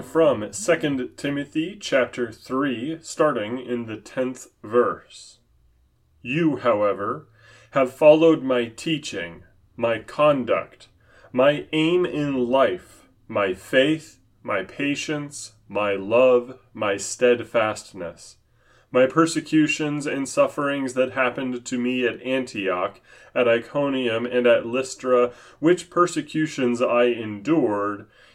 Lord from 2 Timothy chapter 3, starting in the 10th verse. You, however, have followed my teaching, my conduct, my aim in life, my faith, my patience, my love, my steadfastness my persecutions and sufferings that happened to me at Antioch, at Iconium, and at Lystra, which persecutions I endured,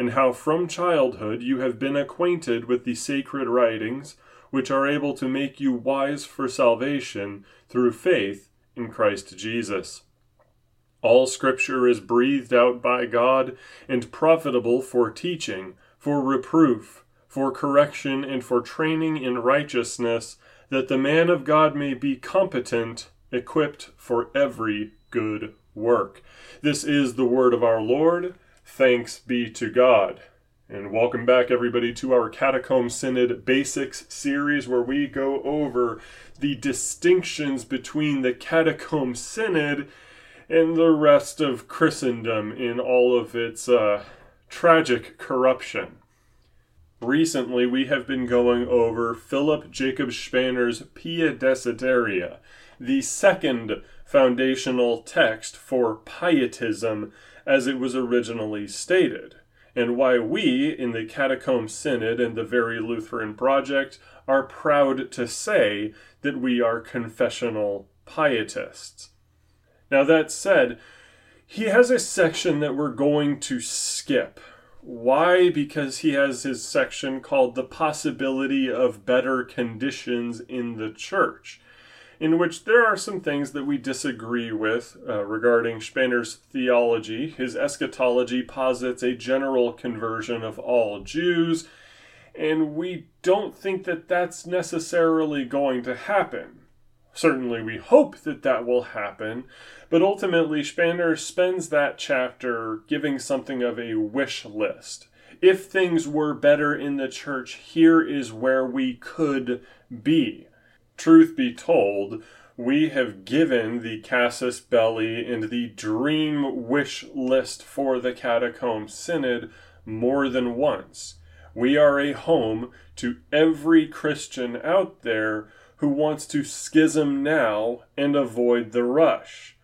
and how from childhood you have been acquainted with the sacred writings, which are able to make you wise for salvation through faith in Christ Jesus. All Scripture is breathed out by God and profitable for teaching, for reproof, for correction, and for training in righteousness that the man of God may be competent, equipped for every good work. This is the word of our Lord. Thanks be to God. And welcome back, everybody, to our Catacomb Synod Basics series, where we go over the distinctions between the Catacomb Synod and the rest of Christendom in all of its uh, tragic corruption. Recently, we have been going over Philip Jacob Spener's Pia Desideria, the second foundational text for pietism as it was originally stated, and why we in the Catacomb Synod and the Very Lutheran Project are proud to say that we are confessional pietists. Now, that said, he has a section that we're going to skip why? Because he has his section called The Possibility of Better Conditions in the Church, in which there are some things that we disagree with uh, regarding Spener's theology. His eschatology posits a general conversion of all Jews, and we don't think that that's necessarily going to happen. Certainly, we hope that that will happen, but ultimately, Spener spends that chapter giving something of a wish list. If things were better in the church, here is where we could be. Truth be told, we have given the casus belli and the dream wish list for the Catacomb Synod more than once. We are a home to every Christian out there who wants to schism now and avoid the rush.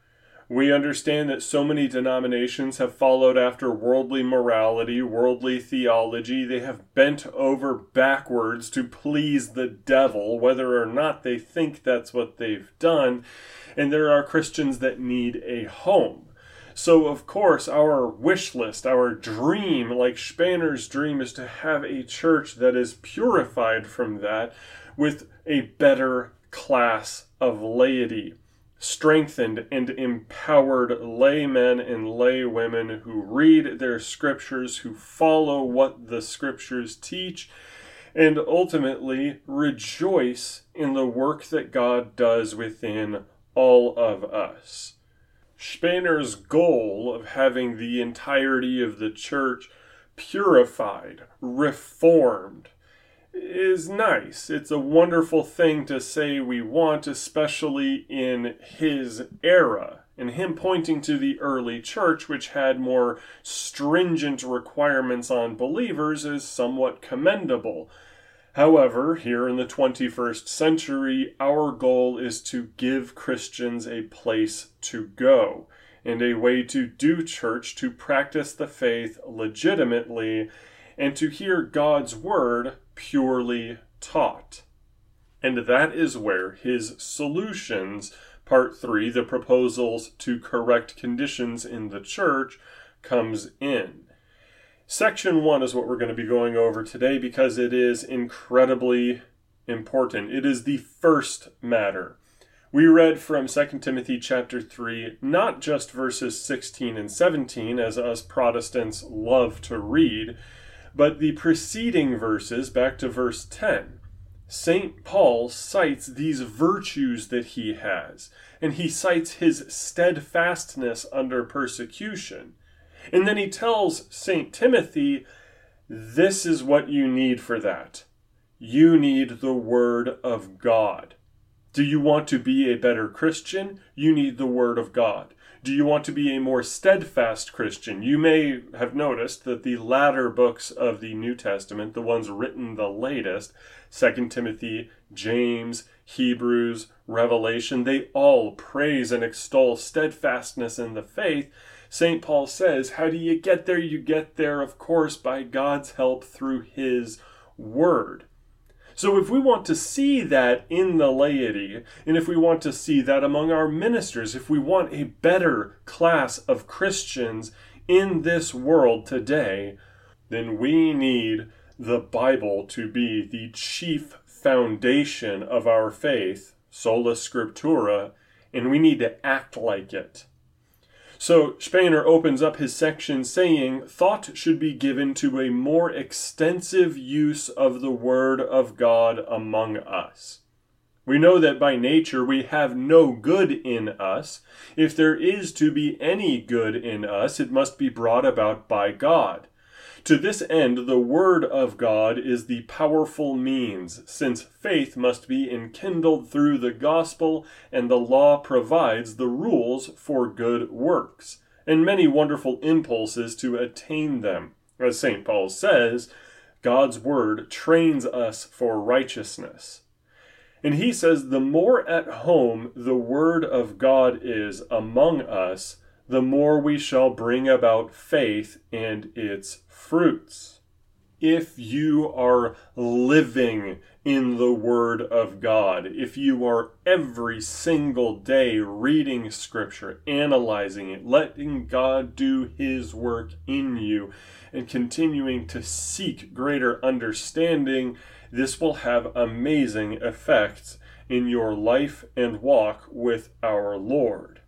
We understand that so many denominations have followed after worldly morality, worldly theology. They have bent over backwards to please the devil, whether or not they think that's what they've done. And there are Christians that need a home. So, of course, our wish list, our dream, like Spener's dream, is to have a church that is purified from that with a better class of laity strengthened and empowered laymen and laywomen who read their scriptures, who follow what the scriptures teach, and ultimately rejoice in the work that God does within all of us. Spener's goal of having the entirety of the church purified, reformed, is nice. It's a wonderful thing to say we want, especially in his era. And him pointing to the early church, which had more stringent requirements on believers, is somewhat commendable. However, here in the 21st century, our goal is to give Christians a place to go and a way to do church, to practice the faith legitimately, and to hear God's word purely taught. And that is where his solutions, part three, the proposals to correct conditions in the church, comes in. Section one is what we're going to be going over today because it is incredibly important. It is the first matter. We read from 2 Timothy chapter 3, not just verses 16 and 17, as us Protestants love to read, But the preceding verses, back to verse 10, St. Paul cites these virtues that he has, and he cites his steadfastness under persecution. And then he tells St. Timothy, This is what you need for that. You need the Word of God. Do you want to be a better Christian? You need the Word of God. Do you want to be a more steadfast Christian? You may have noticed that the latter books of the New Testament, the ones written the latest, 2 Timothy, James, Hebrews, Revelation, they all praise and extol steadfastness in the faith. St. Paul says, How do you get there? You get there, of course, by God's help through His Word. So, if we want to see that in the laity, and if we want to see that among our ministers, if we want a better class of Christians in this world today, then we need the Bible to be the chief foundation of our faith, sola scriptura, and we need to act like it. So Spener opens up his section saying, Thought should be given to a more extensive use of the Word of God among us. We know that by nature we have no good in us. If there is to be any good in us, it must be brought about by God. To this end, the Word of God is the powerful means, since faith must be enkindled through the gospel, and the law provides the rules for good works, and many wonderful impulses to attain them. As St. Paul says, God's Word trains us for righteousness. And he says, the more at home the Word of God is among us, the more we shall bring about faith and its fruits. If you are living in the Word of God, if you are every single day reading Scripture, analyzing it, letting God do His work in you, and continuing to seek greater understanding, this will have amazing effects in your life and walk with our Lord.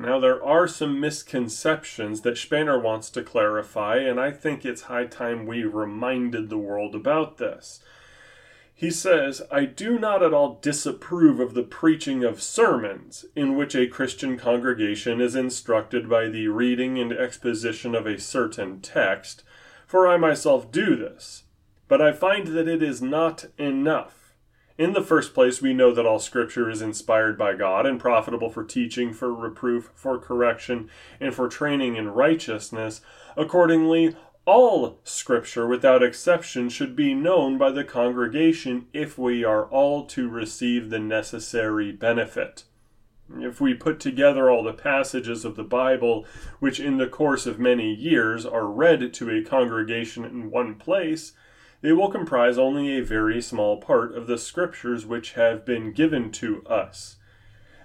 Now, there are some misconceptions that Spener wants to clarify, and I think it's high time we reminded the world about this. He says, I do not at all disapprove of the preaching of sermons, in which a Christian congregation is instructed by the reading and exposition of a certain text, for I myself do this. But I find that it is not enough. In the first place, we know that all Scripture is inspired by God and profitable for teaching, for reproof, for correction, and for training in righteousness. Accordingly, all Scripture, without exception, should be known by the congregation if we are all to receive the necessary benefit. If we put together all the passages of the Bible, which in the course of many years are read to a congregation in one place, they will comprise only a very small part of the scriptures which have been given to us.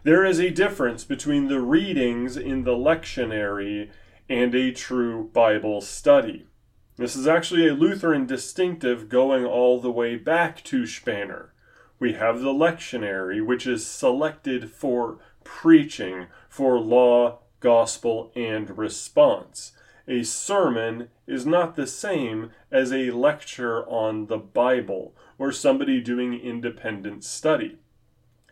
There is a difference between the readings in the lectionary and a true Bible study. This is actually a Lutheran distinctive going all the way back to Spener. We have the lectionary, which is selected for preaching, for law, gospel, and response a sermon is not the same as a lecture on the Bible or somebody doing independent study.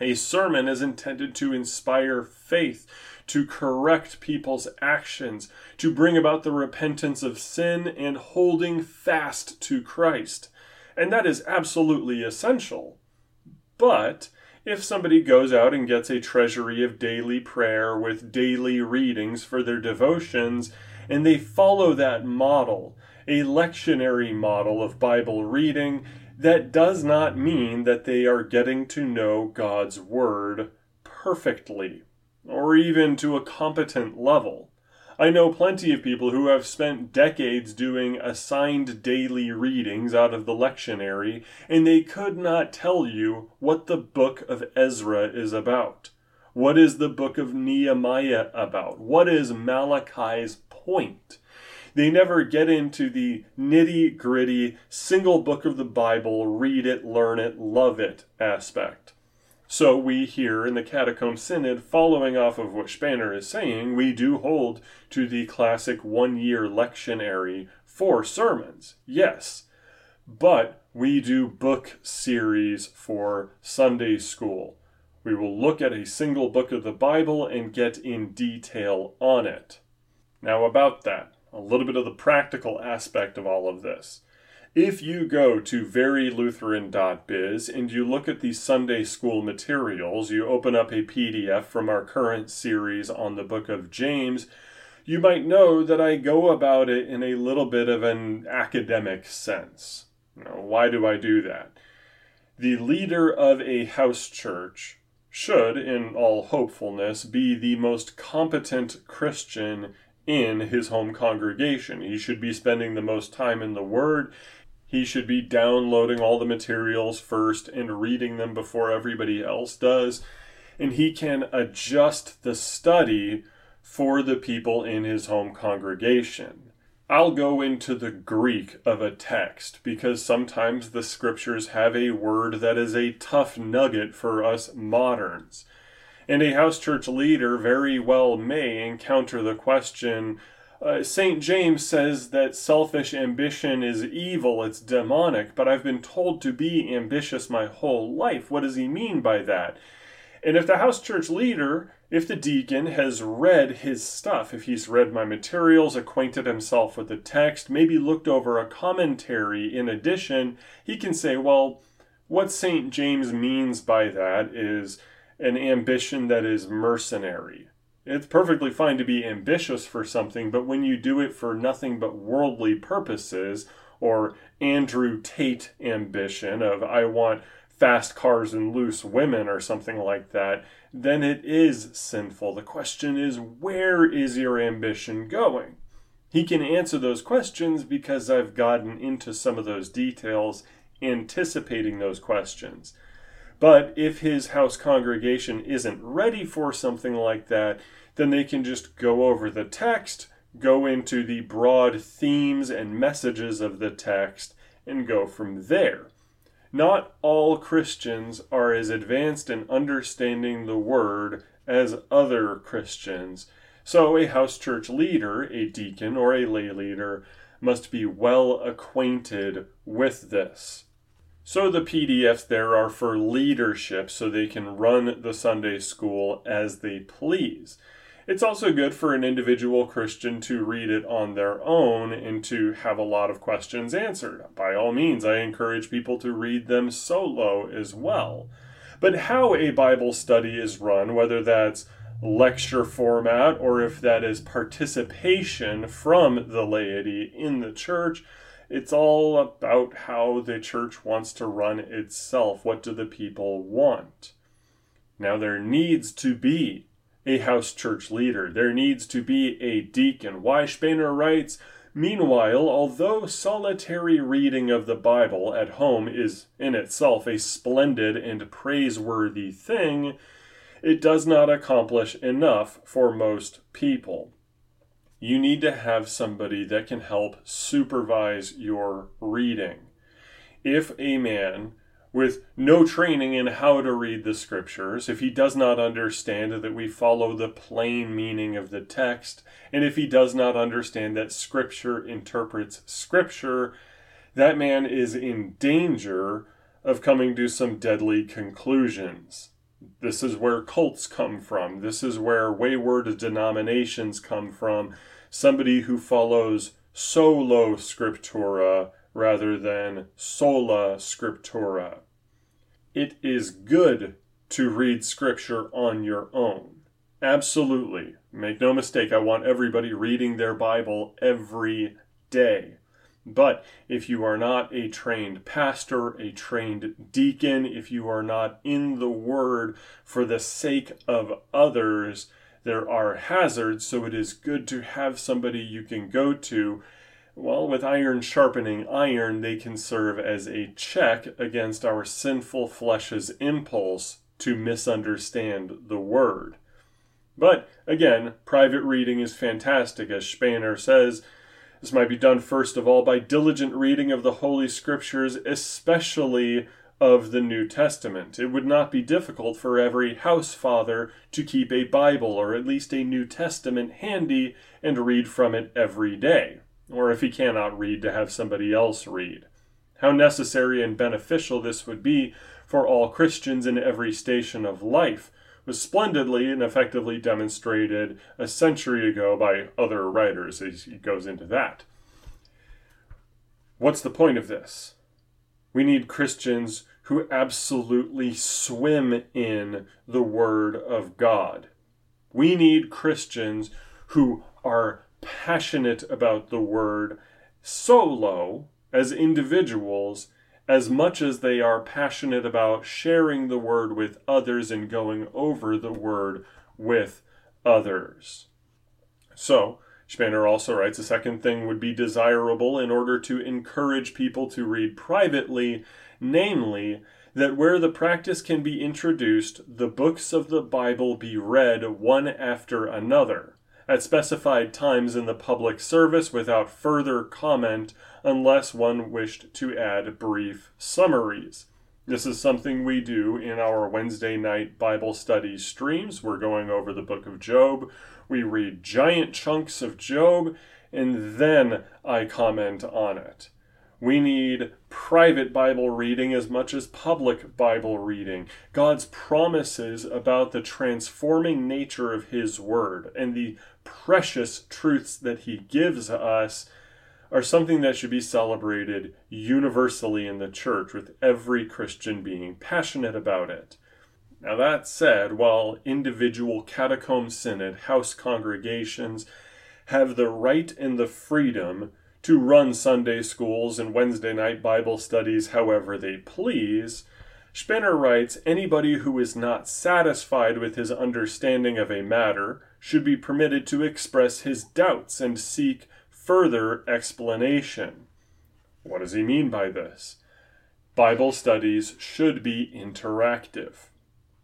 A sermon is intended to inspire faith, to correct people's actions, to bring about the repentance of sin and holding fast to Christ. And that is absolutely essential. But if somebody goes out and gets a treasury of daily prayer with daily readings for their devotions, and they follow that model, a lectionary model of Bible reading, that does not mean that they are getting to know God's Word perfectly, or even to a competent level. I know plenty of people who have spent decades doing assigned daily readings out of the lectionary, and they could not tell you what the book of Ezra is about. What is the book of Nehemiah about? What is Malachi's point. They never get into the nitty gritty, single book of the Bible, read it, learn it, love it aspect. So we here in the Catacomb Synod, following off of what Spener is saying, we do hold to the classic one year lectionary for sermons, yes, but we do book series for Sunday school. We will look at a single book of the Bible and get in detail on it. Now, about that, a little bit of the practical aspect of all of this. If you go to verylutheran.biz and you look at the Sunday school materials, you open up a PDF from our current series on the book of James, you might know that I go about it in a little bit of an academic sense. Why do I do that? The leader of a house church should, in all hopefulness, be the most competent Christian in his home congregation. He should be spending the most time in the Word. He should be downloading all the materials first and reading them before everybody else does. And he can adjust the study for the people in his home congregation. I'll go into the Greek of a text because sometimes the scriptures have a word that is a tough nugget for us moderns. And a house church leader very well may encounter the question uh, St. James says that selfish ambition is evil, it's demonic, but I've been told to be ambitious my whole life. What does he mean by that? And if the house church leader, if the deacon has read his stuff, if he's read my materials, acquainted himself with the text, maybe looked over a commentary in addition, he can say, well, what St. James means by that is an ambition that is mercenary. It's perfectly fine to be ambitious for something, but when you do it for nothing but worldly purposes, or Andrew Tate ambition of I want fast cars and loose women or something like that, then it is sinful. The question is, where is your ambition going? He can answer those questions because I've gotten into some of those details, anticipating those questions. But if his house congregation isn't ready for something like that, then they can just go over the text, go into the broad themes and messages of the text, and go from there. Not all Christians are as advanced in understanding the Word as other Christians. So, a house church leader, a deacon, or a lay leader must be well acquainted with this. So the PDFs there are for leadership so they can run the Sunday school as they please. It's also good for an individual Christian to read it on their own and to have a lot of questions answered. By all means, I encourage people to read them solo as well. But how a Bible study is run, whether that's lecture format or if that is participation from the laity in the church, it's all about how the church wants to run itself. What do the people want? Now, there needs to be a house church leader. There needs to be a deacon. Why Spener writes, Meanwhile, although solitary reading of the Bible at home is in itself a splendid and praiseworthy thing, it does not accomplish enough for most people you need to have somebody that can help supervise your reading. If a man with no training in how to read the scriptures, if he does not understand that we follow the plain meaning of the text, and if he does not understand that scripture interprets scripture, that man is in danger of coming to some deadly conclusions. This is where cults come from. This is where wayward denominations come from somebody who follows solo scriptura rather than sola scriptura. It is good to read scripture on your own. Absolutely. Make no mistake, I want everybody reading their Bible every day. But if you are not a trained pastor, a trained deacon, if you are not in the Word for the sake of others, there are hazards, so it is good to have somebody you can go to. Well, with iron sharpening iron, they can serve as a check against our sinful flesh's impulse to misunderstand the word. But again, private reading is fantastic, as Spener says. This might be done first of all by diligent reading of the Holy Scriptures, especially of the New Testament. It would not be difficult for every house father to keep a Bible or at least a New Testament handy and read from it every day. Or if he cannot read, to have somebody else read. How necessary and beneficial this would be for all Christians in every station of life was splendidly and effectively demonstrated a century ago by other writers. As he goes into that. What's the point of this? We need Christians who absolutely swim in the Word of God. We need Christians who are passionate about the Word solo as individuals as much as they are passionate about sharing the Word with others and going over the Word with others. So, Spener also writes a second thing would be desirable in order to encourage people to read privately, namely, that where the practice can be introduced, the books of the Bible be read one after another, at specified times in the public service without further comment unless one wished to add brief summaries. This is something we do in our Wednesday night Bible study streams. We're going over the book of Job. We read giant chunks of Job, and then I comment on it. We need private Bible reading as much as public Bible reading. God's promises about the transforming nature of His Word and the precious truths that He gives us are something that should be celebrated universally in the church, with every Christian being passionate about it. Now, that said, while individual catacomb synod house congregations have the right and the freedom to run Sunday schools and Wednesday night Bible studies however they please, Spener writes anybody who is not satisfied with his understanding of a matter should be permitted to express his doubts and seek further explanation. What does he mean by this? Bible studies should be interactive.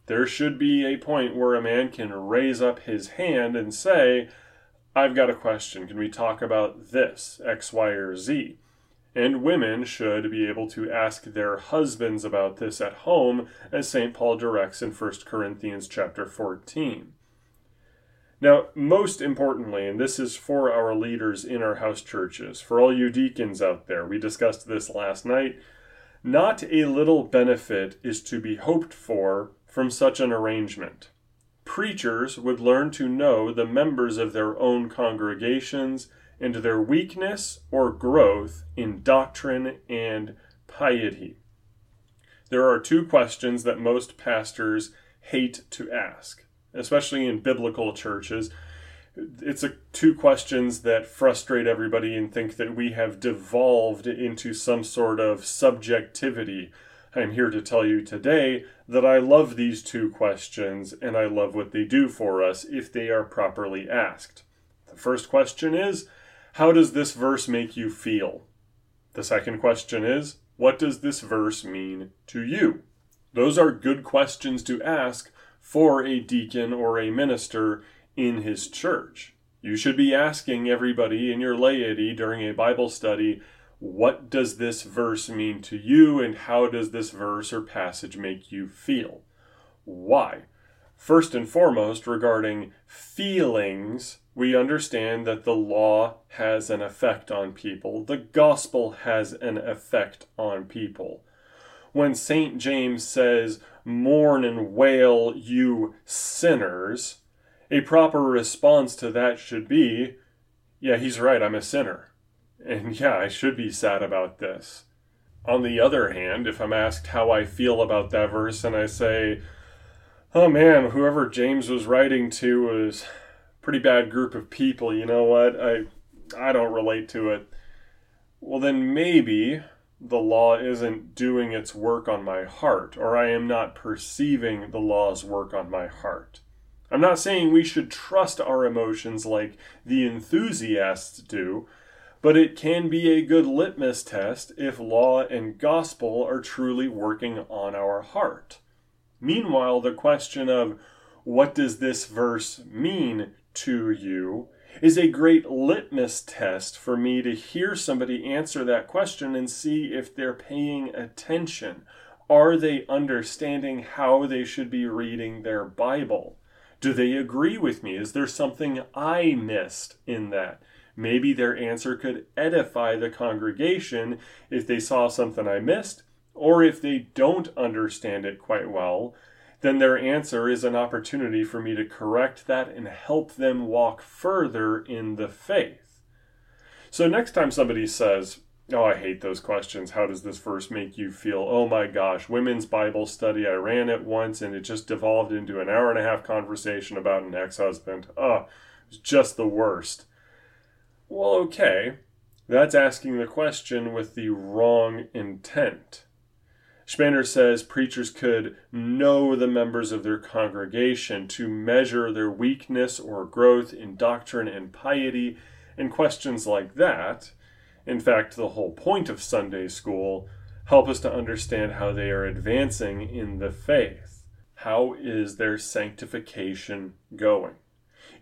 There should be a point where a man can raise up his hand and say, I've got a question. Can we talk about this, X, Y, or Z? And women should be able to ask their husbands about this at home, as St. Paul directs in 1 Corinthians chapter 14. Now, most importantly, and this is for our leaders in our house churches, for all you deacons out there, we discussed this last night. Not a little benefit is to be hoped for from such an arrangement preachers would learn to know the members of their own congregations and their weakness or growth in doctrine and piety. There are two questions that most pastors hate to ask, especially in biblical churches. It's a, two questions that frustrate everybody and think that we have devolved into some sort of subjectivity I am here to tell you today that I love these two questions and I love what they do for us if they are properly asked. The first question is How does this verse make you feel? The second question is What does this verse mean to you? Those are good questions to ask for a deacon or a minister in his church. You should be asking everybody in your laity during a Bible study what does this verse mean to you and how does this verse or passage make you feel? Why? First and foremost, regarding feelings, we understand that the law has an effect on people. The gospel has an effect on people. When St. James says, Mourn and wail, you sinners, a proper response to that should be, Yeah, he's right, I'm a sinner. And yeah, I should be sad about this. On the other hand, if I'm asked how I feel about that verse and I say, oh man, whoever James was writing to was a pretty bad group of people, you know what? I I don't relate to it. Well, then maybe the law isn't doing its work on my heart, or I am not perceiving the law's work on my heart. I'm not saying we should trust our emotions like the enthusiasts do, but it can be a good litmus test if law and gospel are truly working on our heart. Meanwhile, the question of what does this verse mean to you is a great litmus test for me to hear somebody answer that question and see if they're paying attention. Are they understanding how they should be reading their Bible? Do they agree with me? Is there something I missed in that? Maybe their answer could edify the congregation if they saw something I missed, or if they don't understand it quite well, then their answer is an opportunity for me to correct that and help them walk further in the faith. So, next time somebody says, Oh, I hate those questions. How does this verse make you feel? Oh my gosh, women's Bible study. I ran it once and it just devolved into an hour and a half conversation about an ex husband. Oh, it's just the worst. Well, okay. That's asking the question with the wrong intent. Spener says preachers could know the members of their congregation to measure their weakness or growth in doctrine and piety and questions like that. In fact, the whole point of Sunday school help us to understand how they are advancing in the faith. How is their sanctification going?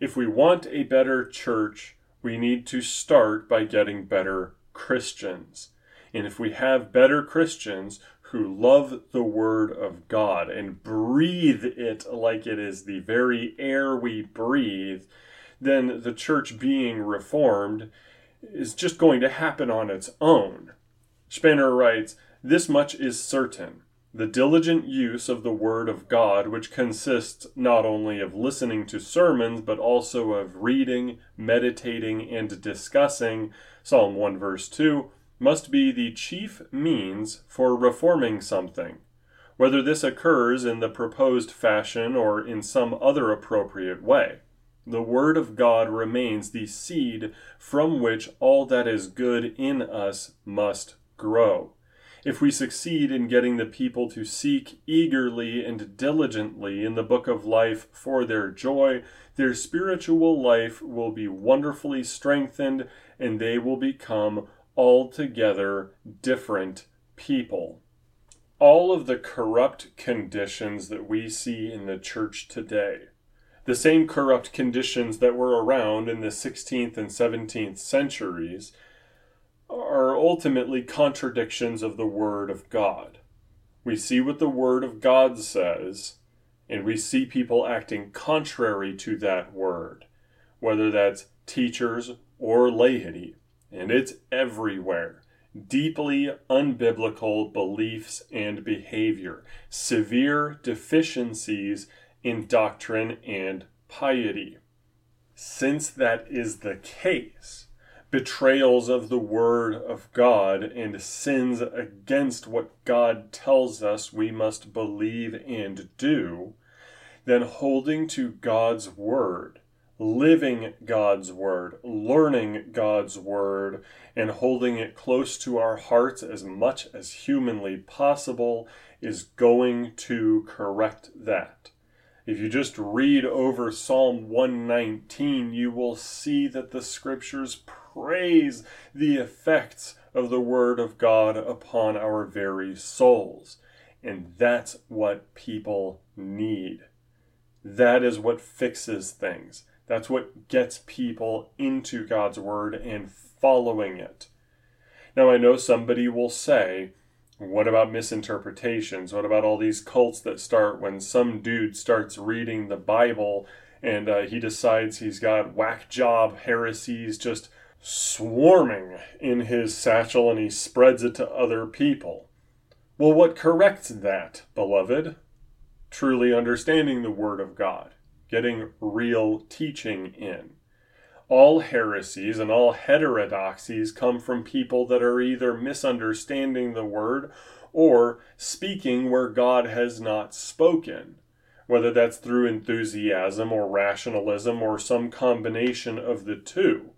If we want a better church, we need to start by getting better Christians. And if we have better Christians who love the Word of God and breathe it like it is the very air we breathe, then the church being reformed is just going to happen on its own. Spener writes, This much is certain. The diligent use of the Word of God, which consists not only of listening to sermons, but also of reading, meditating, and discussing, Psalm 1 verse 2, must be the chief means for reforming something. Whether this occurs in the proposed fashion or in some other appropriate way, the Word of God remains the seed from which all that is good in us must grow. If we succeed in getting the people to seek eagerly and diligently in the book of life for their joy, their spiritual life will be wonderfully strengthened and they will become altogether different people. All of the corrupt conditions that we see in the church today, the same corrupt conditions that were around in the 16th and 17th centuries, are ultimately contradictions of the Word of God. We see what the Word of God says, and we see people acting contrary to that Word, whether that's teachers or laity and it's everywhere. Deeply unbiblical beliefs and behavior, severe deficiencies in doctrine and piety. Since that is the case, betrayals of the Word of God and sins against what God tells us we must believe and do, then holding to God's Word living God's Word, learning God's Word, and holding it close to our hearts as much as humanly possible is going to correct that. If you just read over Psalm 119, you will see that the scriptures praise the effects of the Word of God upon our very souls. And that's what people need. That is what fixes things. That's what gets people into God's Word and following it. Now, I know somebody will say, what about misinterpretations? What about all these cults that start when some dude starts reading the Bible and uh, he decides he's got whack job heresies just swarming in his satchel and he spreads it to other people? Well, what corrects that, beloved? Truly understanding the Word of God getting real teaching in. All heresies and all heterodoxies come from people that are either misunderstanding the word or speaking where God has not spoken, whether that's through enthusiasm or rationalism or some combination of the two.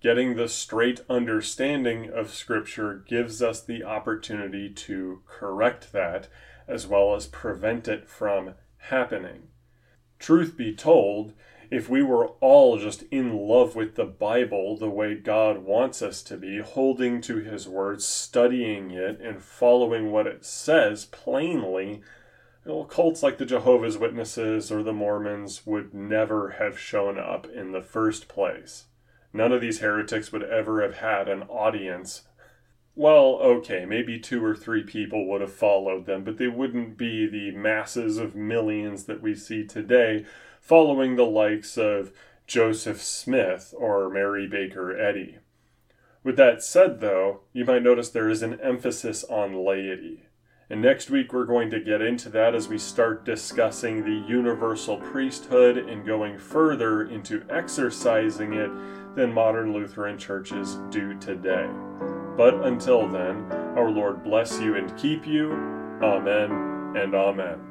Getting the straight understanding of Scripture gives us the opportunity to correct that as well as prevent it from happening truth be told, if we were all just in love with the Bible the way God wants us to be, holding to His words, studying it, and following what it says plainly, well, cults like the Jehovah's Witnesses or the Mormons would never have shown up in the first place. None of these heretics would ever have had an audience well, okay, maybe two or three people would have followed them, but they wouldn't be the masses of millions that we see today following the likes of Joseph Smith or Mary Baker Eddy. With that said, though, you might notice there is an emphasis on laity. And next week we're going to get into that as we start discussing the universal priesthood and going further into exercising it than modern Lutheran churches do today. But until then, our Lord bless you and keep you. Amen and Amen.